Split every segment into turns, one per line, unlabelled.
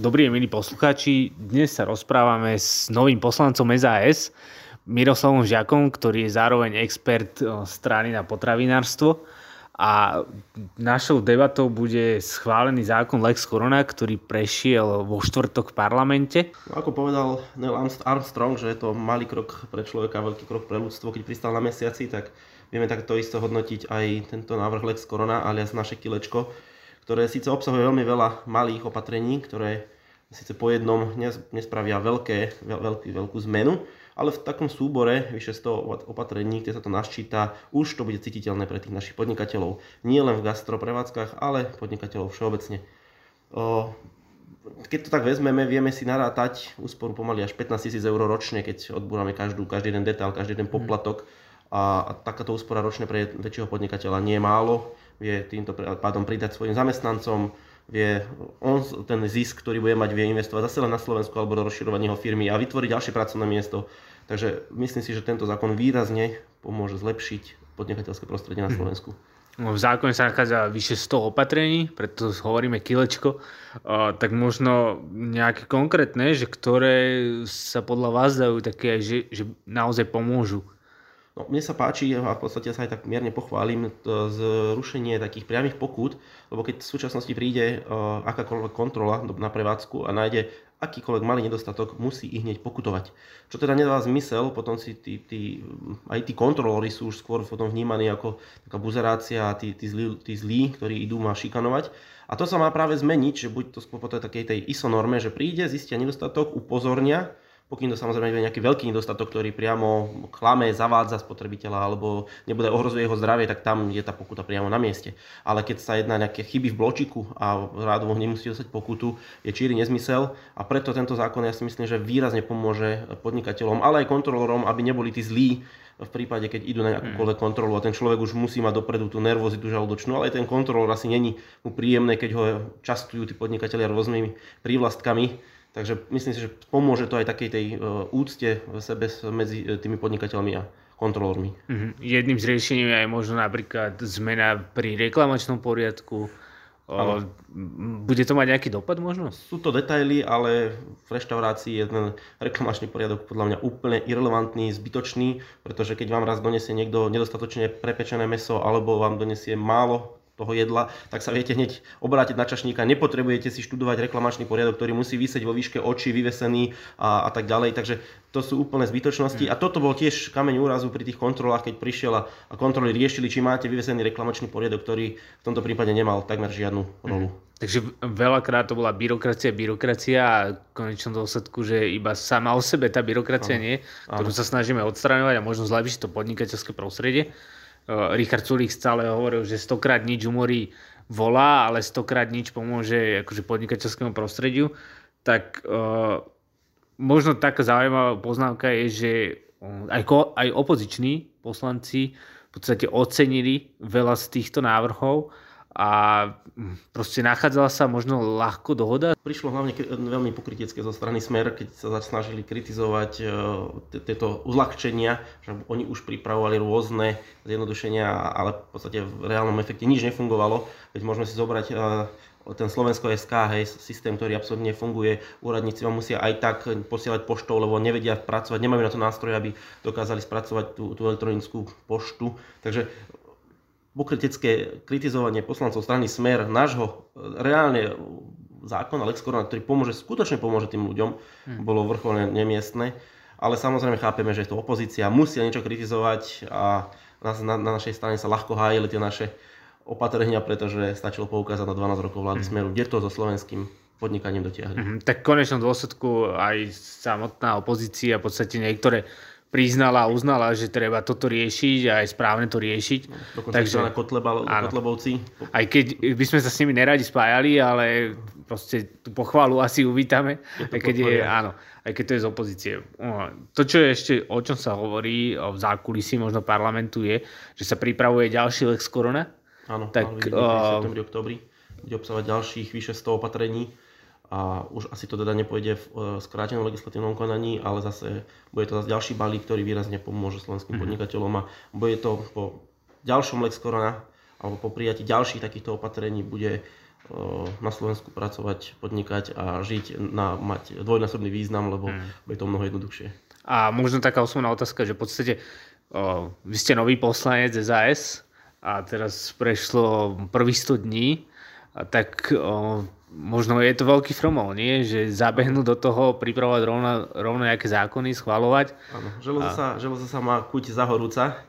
Dobrý milí poslucháči, dnes sa rozprávame s novým poslancom SAS, Miroslavom Žiakom, ktorý je zároveň expert strany na potravinárstvo. A našou debatou bude schválený zákon Lex Corona, ktorý prešiel vo štvrtok v parlamente.
No, ako povedal Neil Armstrong, že je to malý krok pre človeka, veľký krok pre ľudstvo, keď pristal na mesiaci, tak vieme takto isto hodnotiť aj tento návrh Lex Corona alias naše kilečko, ktoré síce obsahuje veľmi veľa malých opatrení, ktoré síce po jednom nespravia veľké, veľký, veľkú zmenu, ale v takom súbore vyše 100 opatrení, kde sa to naščíta, už to bude cítiteľné pre tých našich podnikateľov. Nie len v gastroprevádzkach, ale podnikateľov všeobecne. Keď to tak vezmeme, vieme si narátať úsporu pomaly až 15 000 eur ročne, keď odbúrame každú, každý jeden detail, každý jeden poplatok. A, a takáto úspora ročne pre väčšieho podnikateľa nie je málo vie týmto pádom pridať svojim zamestnancom, vie on ten zisk, ktorý bude mať, vie investovať zase len na Slovensku alebo do rozširovania jeho firmy a vytvoriť ďalšie pracovné miesto. Takže myslím si, že tento zákon výrazne pomôže zlepšiť podnikateľské prostredie na mhm. Slovensku.
V zákone sa nachádza vyše 100 opatrení, preto hovoríme kilečko, tak možno nejaké konkrétne, že ktoré sa podľa vás dajú také, že, že naozaj pomôžu
No, mne sa páči a v podstate sa aj tak mierne pochválim zrušenie takých priamých pokút, lebo keď v súčasnosti príde uh, akákoľvek kontrola na prevádzku a nájde akýkoľvek malý nedostatok, musí ich hneď pokutovať. Čo teda nedáva zmysel, potom si tí, tí, aj tí kontrolóri sú už skôr potom vnímaní ako taká buzerácia a tí, tí, zlí, tí zlí, ktorí idú ma šikanovať. A to sa má práve zmeniť, že buď to po takej tej ISO norme, že príde, zistia nedostatok, upozornia, pokým to samozrejme nebude nejaký veľký nedostatok, ktorý priamo klame, zavádza spotrebiteľa alebo nebude ohrozuje jeho zdravie, tak tam je tá pokuta priamo na mieste. Ale keď sa jedná nejaké chyby v bločiku a rádovo nemusí dostať pokutu, je číry nezmysel a preto tento zákon ja si myslím, že výrazne pomôže podnikateľom, ale aj kontrolorom, aby neboli tí zlí v prípade, keď idú na nejakúkoľvek mm. kontrolu a ten človek už musí mať dopredu tú nervozitu žalúdočnú, ale aj ten kontrolor asi není mu príjemné, keď ho častujú tí podnikatelia rôznymi prívlastkami Takže myslím si, že pomôže to aj takej tej e, úcte v sebe medzi e, tými podnikateľmi a kontrolórmi.
Mm-hmm. Jedným z riešení je aj možno napríklad zmena pri reklamačnom poriadku. Ano. Bude to mať nejaký dopad možno?
Sú to detaily, ale v reštaurácii je ten reklamačný poriadok podľa mňa úplne irrelevantný, zbytočný, pretože keď vám raz donesie niekto nedostatočne prepečené meso alebo vám donesie málo toho jedla, tak sa viete hneď obrátiť na čašníka. Nepotrebujete si študovať reklamačný poriadok, ktorý musí vysieť vo výške očí, vyvesený a, a tak ďalej. Takže to sú úplne zbytočnosti. Mm. A toto bol tiež kameň úrazu pri tých kontrolách, keď prišiel a, a kontroly riešili, či máte vyvesený reklamačný poriadok, ktorý v tomto prípade nemal takmer žiadnu rolu. Mm.
Takže veľakrát to bola byrokracia, byrokracia a v konečnom dôsledku, že iba sama o sebe tá byrokracia nie, ktorú sa snažíme odstraňovať a možno zlepšiť to podnikateľské prostredie. Richard Sulik stále hovoril, že stokrát nič umorí volá, ale stokrát nič pomôže akože podnikateľskému prostrediu, tak uh, možno taká zaujímavá poznámka je, že aj, aj opoziční poslanci v podstate ocenili veľa z týchto návrhov a hm, proste nachádzala sa možno ľahko dohoda.
Prišlo hlavne veľmi pokritické zo strany Smer, keď sa snažili kritizovať e, tieto uľahčenia, že oni už pripravovali rôzne zjednodušenia, ale v podstate v reálnom efekte nič nefungovalo. Veď môžeme si zobrať e, ten Slovensko SK, hej, systém, ktorý absolútne funguje, úradníci vám musia aj tak posielať poštou, lebo nevedia pracovať, nemajú na to nástroje, aby dokázali spracovať tú, tú elektronickú poštu. Takže pokritické kritizovanie poslancov strany Smer nášho e, reálne zákona Lex Corona, ktorý pomôže, skutočne pomôže tým ľuďom, hmm. bolo vrcholne nemiestne. Ale samozrejme chápeme, že je to opozícia, musia niečo kritizovať a na, na, na našej strane sa ľahko hájili tie naše opatrenia, pretože stačilo poukázať na 12 rokov vlády hmm. Smeru, kde to so slovenským podnikaním dotiahli.
Hmm, tak v konečnom dôsledku aj samotná opozícia, v podstate niektoré priznala a uznala, že treba toto riešiť a aj správne to riešiť.
No, dokonca Takže, na Kotleba, Kotlebovci.
Aj keď by sme sa s nimi neradi spájali, ale proste tú pochvalu asi uvítame, aj keď, je, áno, aj keď to je z opozície. To, čo je ešte, o čom sa hovorí v zákulisí možno parlamentu je, že sa pripravuje ďalší Lex Corona.
Áno, tak, áno, vidíme, uh, v septembri, oktobri bude obsahovať ďalších vyše 100 opatrení a už asi to teda nepôjde v e, skrátenom legislatívnom konaní, ale zase bude to zase ďalší balík, ktorý výrazne pomôže slovenským mm-hmm. podnikateľom a bude to po ďalšom Lex Corona alebo po prijatí ďalších takýchto opatrení bude na Slovensku pracovať, podnikať a žiť, na, mať dvojnásobný význam, lebo hmm. je to mnoho jednoduchšie.
A možno taká osobná otázka, že v podstate o, vy ste nový poslanec SAS a teraz prešlo prvých 100 dní, a tak o, možno je to veľký fromov, nie? Že zabehnú do toho, pripravovať rovno, rovno nejaké zákony, schvalovať.
Áno, železo, a... sa, železo sa má kuť zahorúca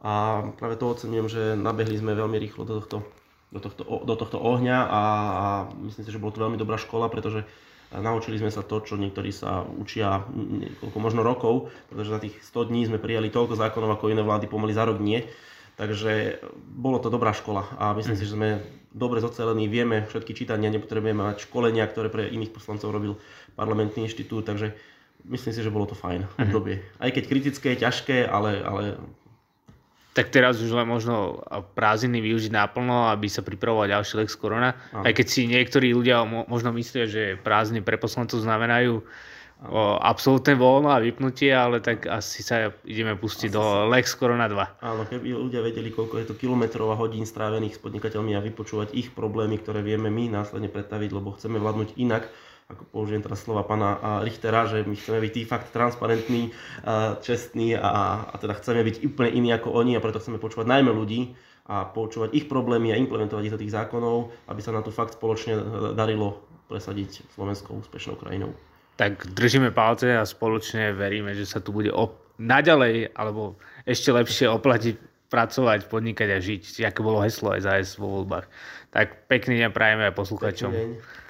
a práve to ocenujem, že nabehli sme veľmi rýchlo do tohto, do tohto, do tohto ohňa a, a myslím si, že bolo to veľmi dobrá škola, pretože naučili sme sa to, čo niektorí sa učia niekoľko možno rokov, pretože za tých 100 dní sme prijali toľko zákonov, ako iné vlády pomaly za rok nie. Takže bolo to dobrá škola a myslím mm. si, že sme dobre zocelení, vieme všetky čítania, nepotrebujeme mať školenia, ktoré pre iných poslancov robil parlamentný inštitút, takže myslím si, že bolo to fajn mm. obdobie. Aj keď kritické, ťažké, ale, ale
tak teraz už len možno prázdniny využiť naplno, aby sa pripravoval ďalší Lex Korona. Aj keď si niektorí ľudia možno myslia, že prázdniny pre poslancov znamenajú o absolútne voľno a vypnutie, ale tak asi sa ideme pustiť asi do sa... Lex Corona 2.
Áno, keby ľudia vedeli, koľko je to kilometrov a hodín strávených s podnikateľmi a vypočúvať ich problémy, ktoré vieme my následne predstaviť, lebo chceme vládnuť inak, ako použijem teraz slova pána Richtera, že my chceme byť tý fakt transparentní, čestní a, a teda chceme byť úplne iní ako oni a preto chceme počúvať najmä ľudí a počúvať ich problémy a implementovať ich do tých zákonov, aby sa na to fakt spoločne darilo presadiť Slovenskou úspešnou krajinou
tak držíme palce a spoločne veríme, že sa tu bude op- naďalej, alebo ešte lepšie oplatiť pracovať, podnikať a žiť, aké bolo heslo aj za vo voľbách. Tak pekný deň prajeme aj posluchačom. Pekný deň.